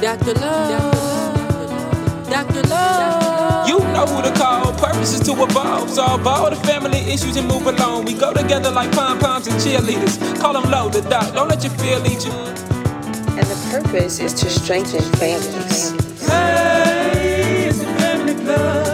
Dr. Love. Dr. Love. You know who to call. Purpose is to evolve. Solve all the family issues and move along. We go together like pom poms and cheerleaders. Call them low, the doc. Don't let your fear lead you. And the purpose is to strengthen families. Hey, it's a family club.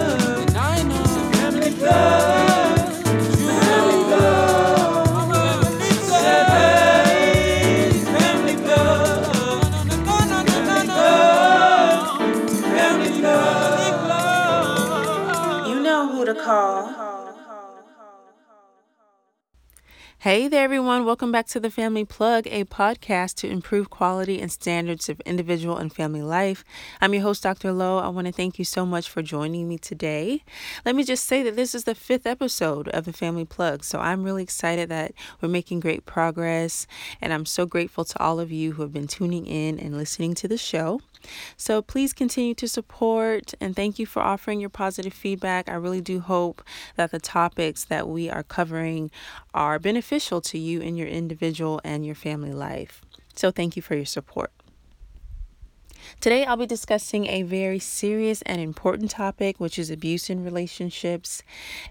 Hey there, everyone. Welcome back to the Family Plug, a podcast to improve quality and standards of individual and family life. I'm your host, Dr. Lowe. I want to thank you so much for joining me today. Let me just say that this is the fifth episode of the Family Plug, so I'm really excited that we're making great progress, and I'm so grateful to all of you who have been tuning in and listening to the show. So please continue to support and thank you for offering your positive feedback. I really do hope that the topics that we are covering are beneficial to you in your individual and your family life. So thank you for your support. Today, I'll be discussing a very serious and important topic, which is abuse in relationships.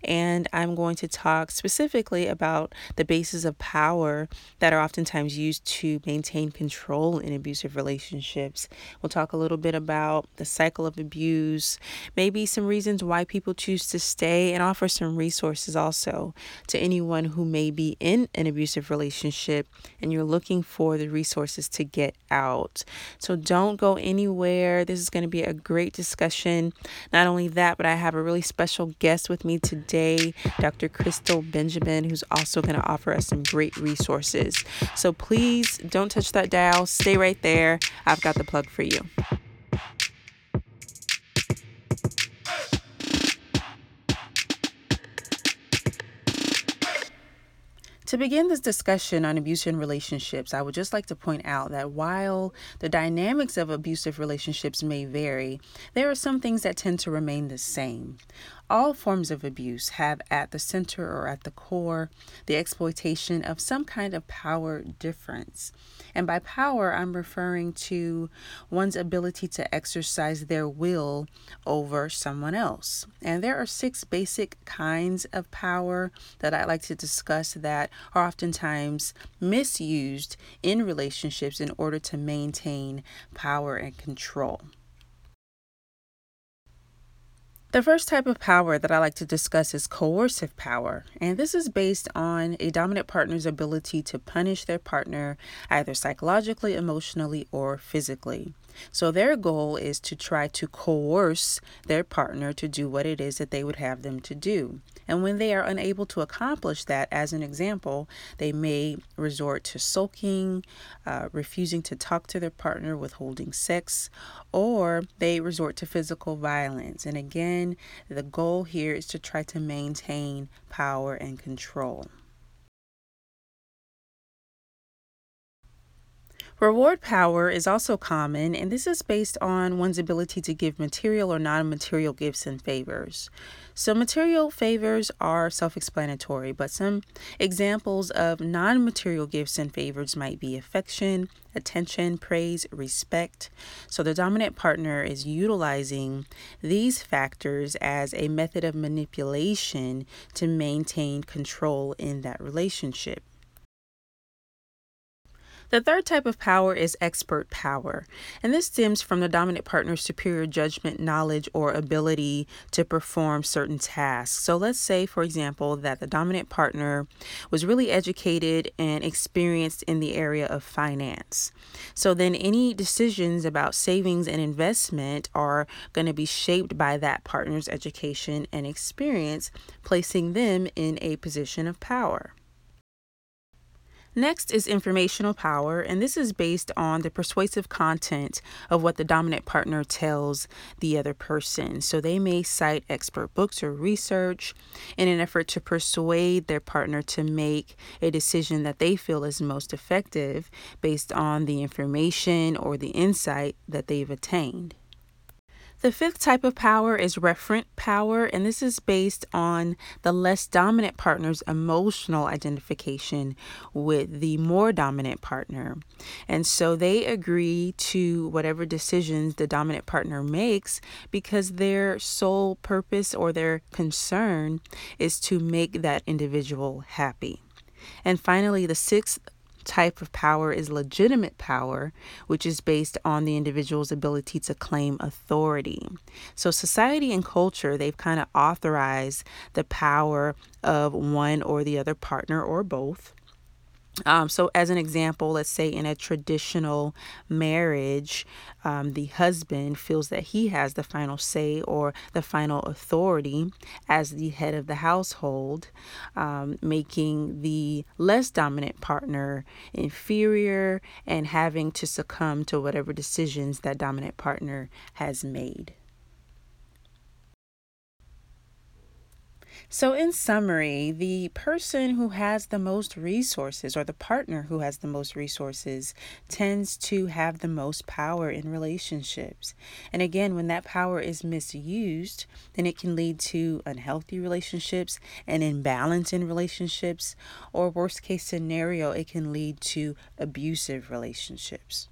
And I'm going to talk specifically about the bases of power that are oftentimes used to maintain control in abusive relationships. We'll talk a little bit about the cycle of abuse, maybe some reasons why people choose to stay, and offer some resources also to anyone who may be in an abusive relationship and you're looking for the resources to get out. So don't go anywhere. This is going to be a great discussion. Not only that, but I have a really special guest with me today, Dr. Crystal Benjamin, who's also going to offer us some great resources. So please don't touch that dial. Stay right there. I've got the plug for you. To begin this discussion on abuse in relationships, I would just like to point out that while the dynamics of abusive relationships may vary, there are some things that tend to remain the same. All forms of abuse have at the center or at the core the exploitation of some kind of power difference. And by power, I'm referring to one's ability to exercise their will over someone else. And there are six basic kinds of power that I'd like to discuss that are oftentimes misused in relationships in order to maintain power and control. The first type of power that I like to discuss is coercive power, and this is based on a dominant partner's ability to punish their partner either psychologically, emotionally, or physically. So, their goal is to try to coerce their partner to do what it is that they would have them to do. And when they are unable to accomplish that, as an example, they may resort to sulking, uh, refusing to talk to their partner, withholding sex, or they resort to physical violence. And again, the goal here is to try to maintain power and control. Reward power is also common, and this is based on one's ability to give material or non material gifts and favors. So, material favors are self explanatory, but some examples of non material gifts and favors might be affection, attention, praise, respect. So, the dominant partner is utilizing these factors as a method of manipulation to maintain control in that relationship. The third type of power is expert power, and this stems from the dominant partner's superior judgment, knowledge, or ability to perform certain tasks. So, let's say, for example, that the dominant partner was really educated and experienced in the area of finance. So, then any decisions about savings and investment are going to be shaped by that partner's education and experience, placing them in a position of power. Next is informational power, and this is based on the persuasive content of what the dominant partner tells the other person. So they may cite expert books or research in an effort to persuade their partner to make a decision that they feel is most effective based on the information or the insight that they've attained. The fifth type of power is referent power, and this is based on the less dominant partner's emotional identification with the more dominant partner. And so they agree to whatever decisions the dominant partner makes because their sole purpose or their concern is to make that individual happy. And finally, the sixth type of power is legitimate power, which is based on the individual's ability to claim authority. So, society and culture, they've kind of authorized the power of one or the other partner or both. Um, so, as an example, let's say in a traditional marriage, um, the husband feels that he has the final say or the final authority as the head of the household, um, making the less dominant partner inferior and having to succumb to whatever decisions that dominant partner has made. So, in summary, the person who has the most resources or the partner who has the most resources tends to have the most power in relationships. And again, when that power is misused, then it can lead to unhealthy relationships, an imbalance in relationships, or worst case scenario, it can lead to abusive relationships.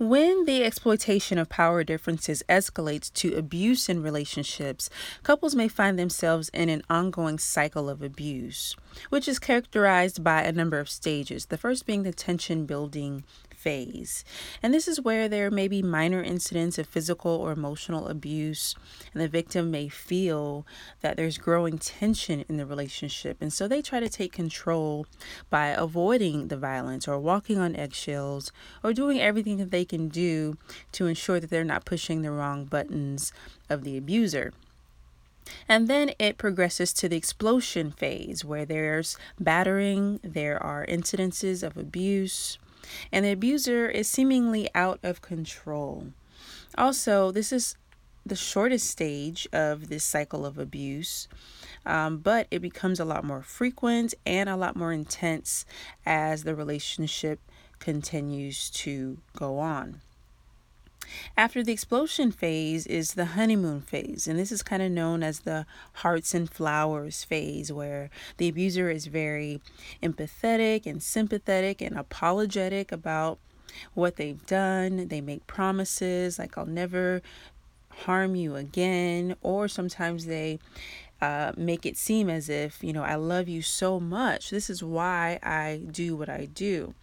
When the exploitation of power differences escalates to abuse in relationships, couples may find themselves in an ongoing cycle of abuse, which is characterized by a number of stages. The first being the tension building phase. And this is where there may be minor incidents of physical or emotional abuse, and the victim may feel that there's growing tension in the relationship. And so they try to take control by avoiding the violence or walking on eggshells or doing everything that they can do to ensure that they're not pushing the wrong buttons of the abuser. And then it progresses to the explosion phase where there's battering, there are incidences of abuse, and the abuser is seemingly out of control. Also, this is the shortest stage of this cycle of abuse, um, but it becomes a lot more frequent and a lot more intense as the relationship continues to go on. After the explosion phase is the honeymoon phase, and this is kind of known as the hearts and flowers phase, where the abuser is very empathetic and sympathetic and apologetic about what they've done. They make promises like, I'll never harm you again, or sometimes they uh, make it seem as if, you know, I love you so much. This is why I do what I do.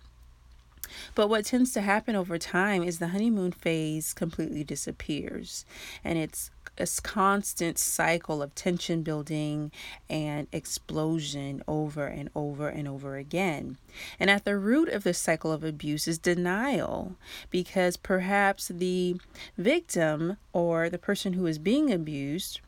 But what tends to happen over time is the honeymoon phase completely disappears and it's a constant cycle of tension building and explosion over and over and over again. And at the root of this cycle of abuse is denial because perhaps the victim or the person who is being abused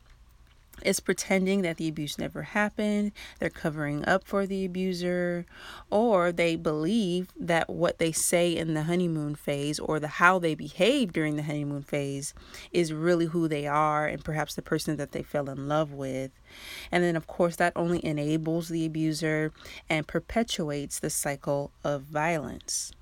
is pretending that the abuse never happened, they're covering up for the abuser, or they believe that what they say in the honeymoon phase or the how they behave during the honeymoon phase is really who they are and perhaps the person that they fell in love with. And then of course that only enables the abuser and perpetuates the cycle of violence.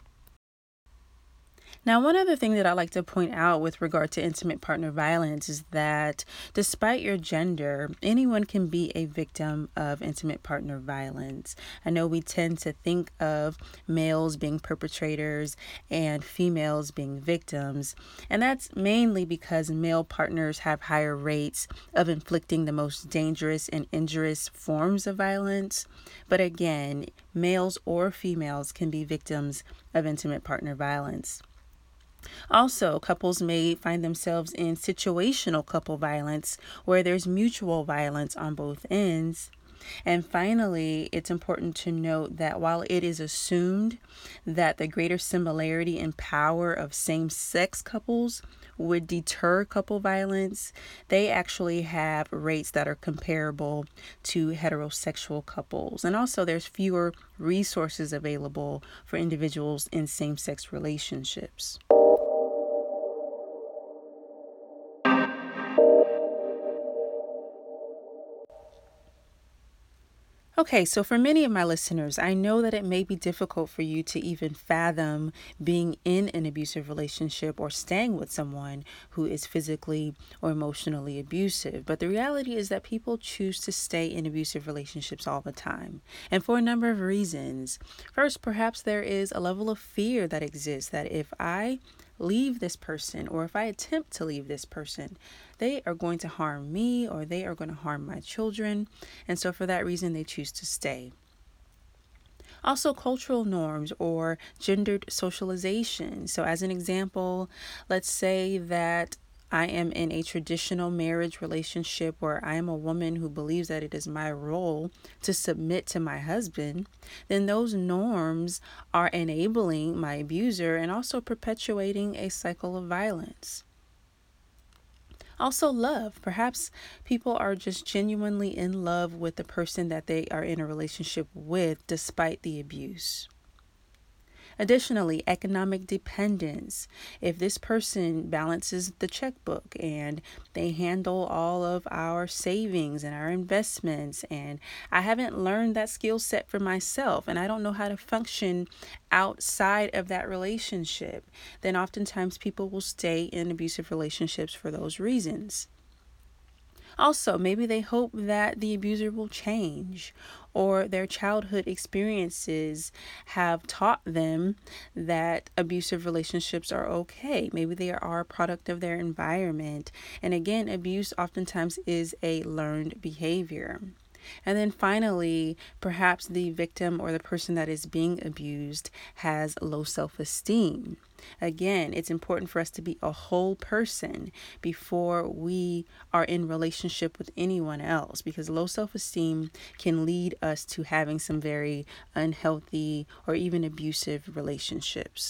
Now, one other thing that I like to point out with regard to intimate partner violence is that despite your gender, anyone can be a victim of intimate partner violence. I know we tend to think of males being perpetrators and females being victims, and that's mainly because male partners have higher rates of inflicting the most dangerous and injurious forms of violence. But again, males or females can be victims of intimate partner violence. Also, couples may find themselves in situational couple violence where there's mutual violence on both ends. And finally, it's important to note that while it is assumed that the greater similarity in power of same sex couples would deter couple violence, they actually have rates that are comparable to heterosexual couples. And also, there's fewer resources available for individuals in same sex relationships. Okay, so for many of my listeners, I know that it may be difficult for you to even fathom being in an abusive relationship or staying with someone who is physically or emotionally abusive. But the reality is that people choose to stay in abusive relationships all the time, and for a number of reasons. First, perhaps there is a level of fear that exists that if I leave this person or if I attempt to leave this person, they are going to harm me or they are going to harm my children. And so for that reason, they choose to stay. Also, cultural norms or gendered socialization. So, as an example, let's say that I am in a traditional marriage relationship where I am a woman who believes that it is my role to submit to my husband, then those norms are enabling my abuser and also perpetuating a cycle of violence. Also, love. Perhaps people are just genuinely in love with the person that they are in a relationship with despite the abuse. Additionally, economic dependence. If this person balances the checkbook and they handle all of our savings and our investments, and I haven't learned that skill set for myself and I don't know how to function outside of that relationship, then oftentimes people will stay in abusive relationships for those reasons. Also, maybe they hope that the abuser will change or their childhood experiences have taught them that abusive relationships are okay. Maybe they are a product of their environment. And again, abuse oftentimes is a learned behavior. And then finally, perhaps the victim or the person that is being abused has low self esteem. Again, it's important for us to be a whole person before we are in relationship with anyone else because low self-esteem can lead us to having some very unhealthy or even abusive relationships.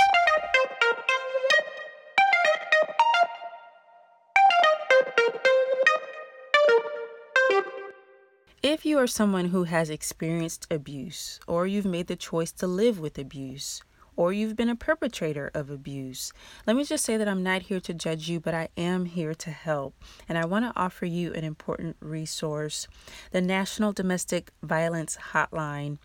If you are someone who has experienced abuse or you've made the choice to live with abuse, or you've been a perpetrator of abuse. Let me just say that I'm not here to judge you, but I am here to help. And I want to offer you an important resource the National Domestic Violence Hotline,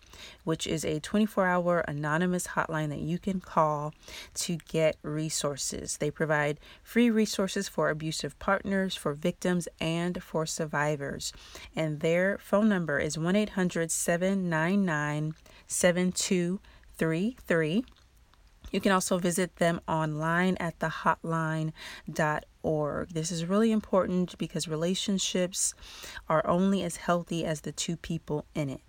which is a 24 hour anonymous hotline that you can call to get resources. They provide free resources for abusive partners, for victims, and for survivors. And their phone number is 1 800 799 7233. You can also visit them online at thehotline.org. This is really important because relationships are only as healthy as the two people in it.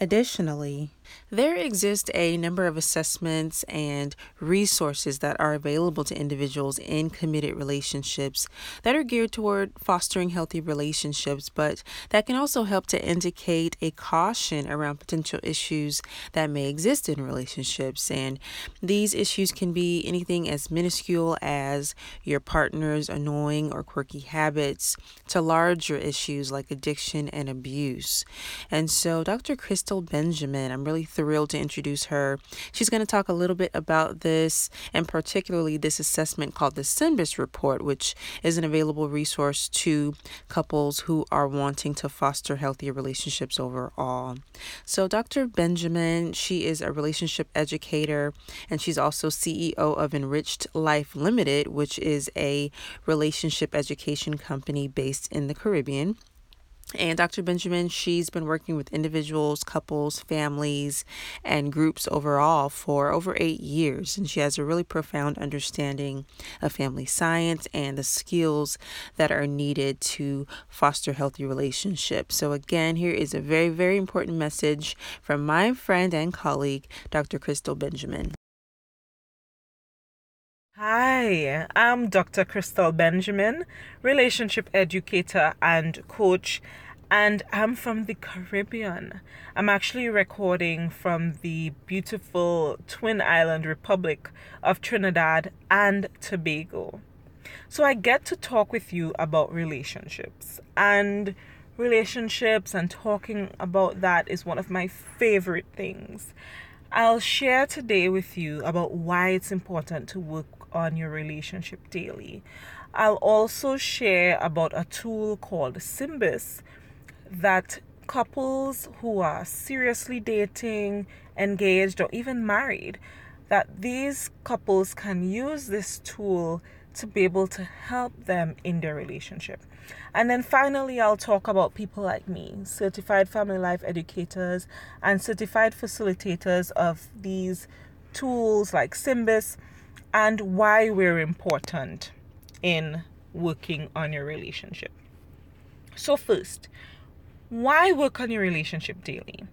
Additionally, there exist a number of assessments and resources that are available to individuals in committed relationships that are geared toward fostering healthy relationships, but that can also help to indicate a caution around potential issues that may exist in relationships. And these issues can be anything as minuscule as your partner's annoying or quirky habits to larger issues like addiction and abuse. And so, Dr. Crystal Benjamin, I'm really really thrilled to introduce her. She's going to talk a little bit about this and particularly this assessment called the SYMBIS Report, which is an available resource to couples who are wanting to foster healthier relationships overall. So, Dr. Benjamin, she is a relationship educator and she's also CEO of Enriched Life Limited, which is a relationship education company based in the Caribbean. And Dr. Benjamin, she's been working with individuals, couples, families, and groups overall for over eight years. And she has a really profound understanding of family science and the skills that are needed to foster healthy relationships. So, again, here is a very, very important message from my friend and colleague, Dr. Crystal Benjamin. Hi, I'm Dr. Crystal Benjamin, relationship educator and coach, and I'm from the Caribbean. I'm actually recording from the beautiful Twin Island Republic of Trinidad and Tobago. So I get to talk with you about relationships, and relationships and talking about that is one of my favorite things. I'll share today with you about why it's important to work on your relationship daily. I'll also share about a tool called SYMBIS that couples who are seriously dating, engaged, or even married, that these couples can use this tool to be able to help them in their relationship. And then finally, I'll talk about people like me, certified family life educators and certified facilitators of these tools like Symbis and why we're important in working on your relationship. So, first, why work on your relationship daily?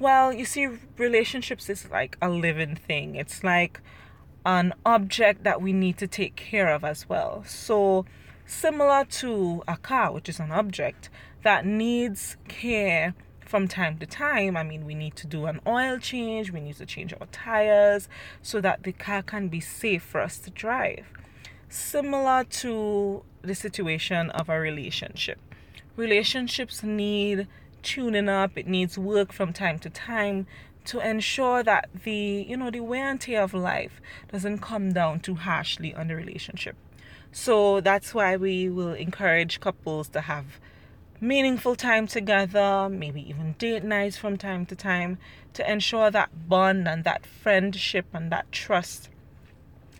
Well, you see, relationships is like a living thing, it's like an object that we need to take care of as well. So, similar to a car, which is an object that needs care from time to time. I mean, we need to do an oil change, we need to change our tires so that the car can be safe for us to drive. Similar to the situation of a relationship. Relationships need tuning up, it needs work from time to time to ensure that the you know the wear and tear of life doesn't come down too harshly on the relationship. So that's why we will encourage couples to have meaningful time together, maybe even date nights from time to time to ensure that bond and that friendship and that trust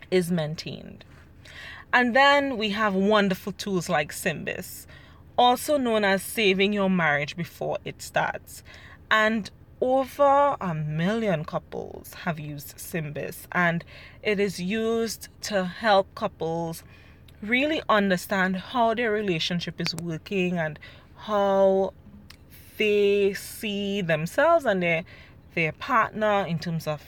is maintained. And then we have wonderful tools like Symbis, also known as saving your marriage before it starts. And over a million couples have used Symbis, and it is used to help couples really understand how their relationship is working and how they see themselves and their their partner in terms of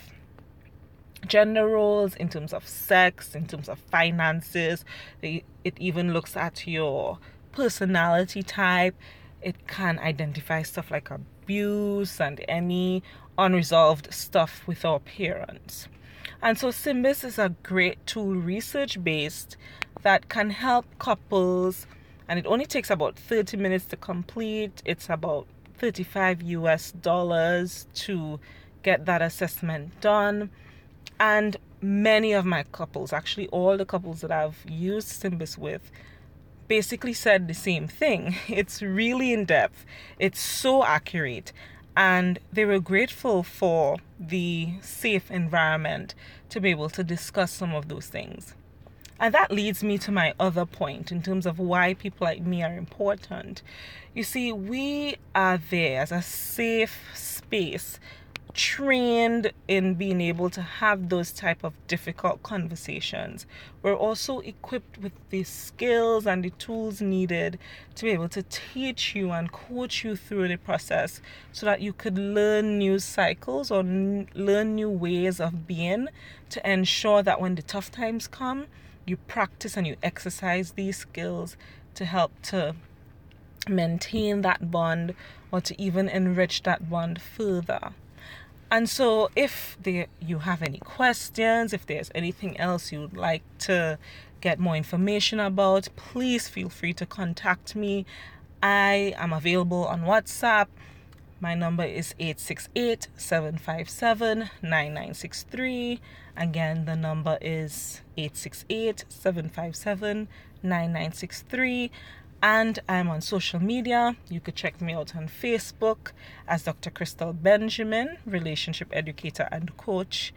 gender roles, in terms of sex, in terms of finances. It even looks at your personality type. It can identify stuff like abuse and any unresolved stuff with our parents. And so Symbis is a great tool, research based, that can help couples and it only takes about 30 minutes to complete. It's about 35 US dollars to get that assessment done. And many of my couples, actually all the couples that I've used Symbis with, basically said the same thing. It's really in depth, it's so accurate, and they were grateful for the safe environment to be able to discuss some of those things. And that leads me to my other point in terms of why people like me are important. You see, we are there as a safe space trained in being able to have those type of difficult conversations we're also equipped with the skills and the tools needed to be able to teach you and coach you through the process so that you could learn new cycles or n- learn new ways of being to ensure that when the tough times come you practice and you exercise these skills to help to maintain that bond or to even enrich that bond further. And so, if there, you have any questions, if there's anything else you'd like to get more information about, please feel free to contact me. I am available on WhatsApp. My number is 868 757 9963. Again, the number is 868 757 9963. And I'm on social media. You could check me out on Facebook as Dr. Crystal Benjamin, relationship educator and coach,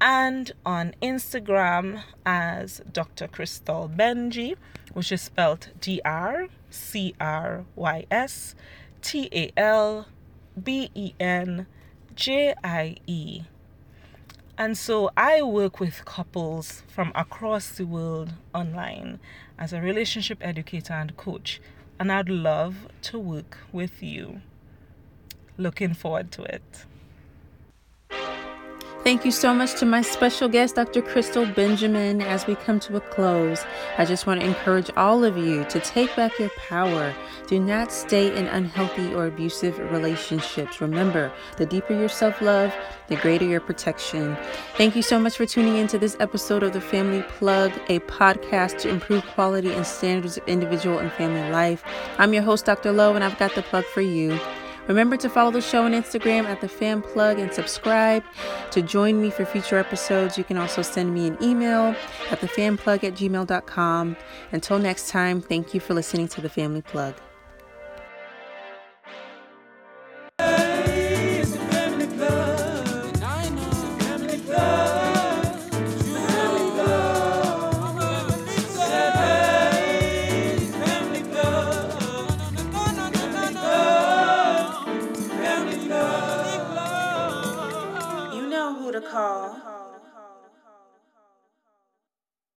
and on Instagram as Dr. Crystal Benjie, which is spelled D R C R Y S T A L B E N J I E. And so I work with couples from across the world online as a relationship educator and coach, and I'd love to work with you. Looking forward to it. Thank you so much to my special guest, Dr. Crystal Benjamin. As we come to a close, I just want to encourage all of you to take back your power. Do not stay in unhealthy or abusive relationships. Remember, the deeper your self love, the greater your protection. Thank you so much for tuning in to this episode of The Family Plug, a podcast to improve quality and standards of individual and family life. I'm your host, Dr. Lowe, and I've got the plug for you. Remember to follow the show on Instagram at the Fam Plug and subscribe. To join me for future episodes, you can also send me an email at thefamplug at gmail.com. Until next time, thank you for listening to the Family Plug. You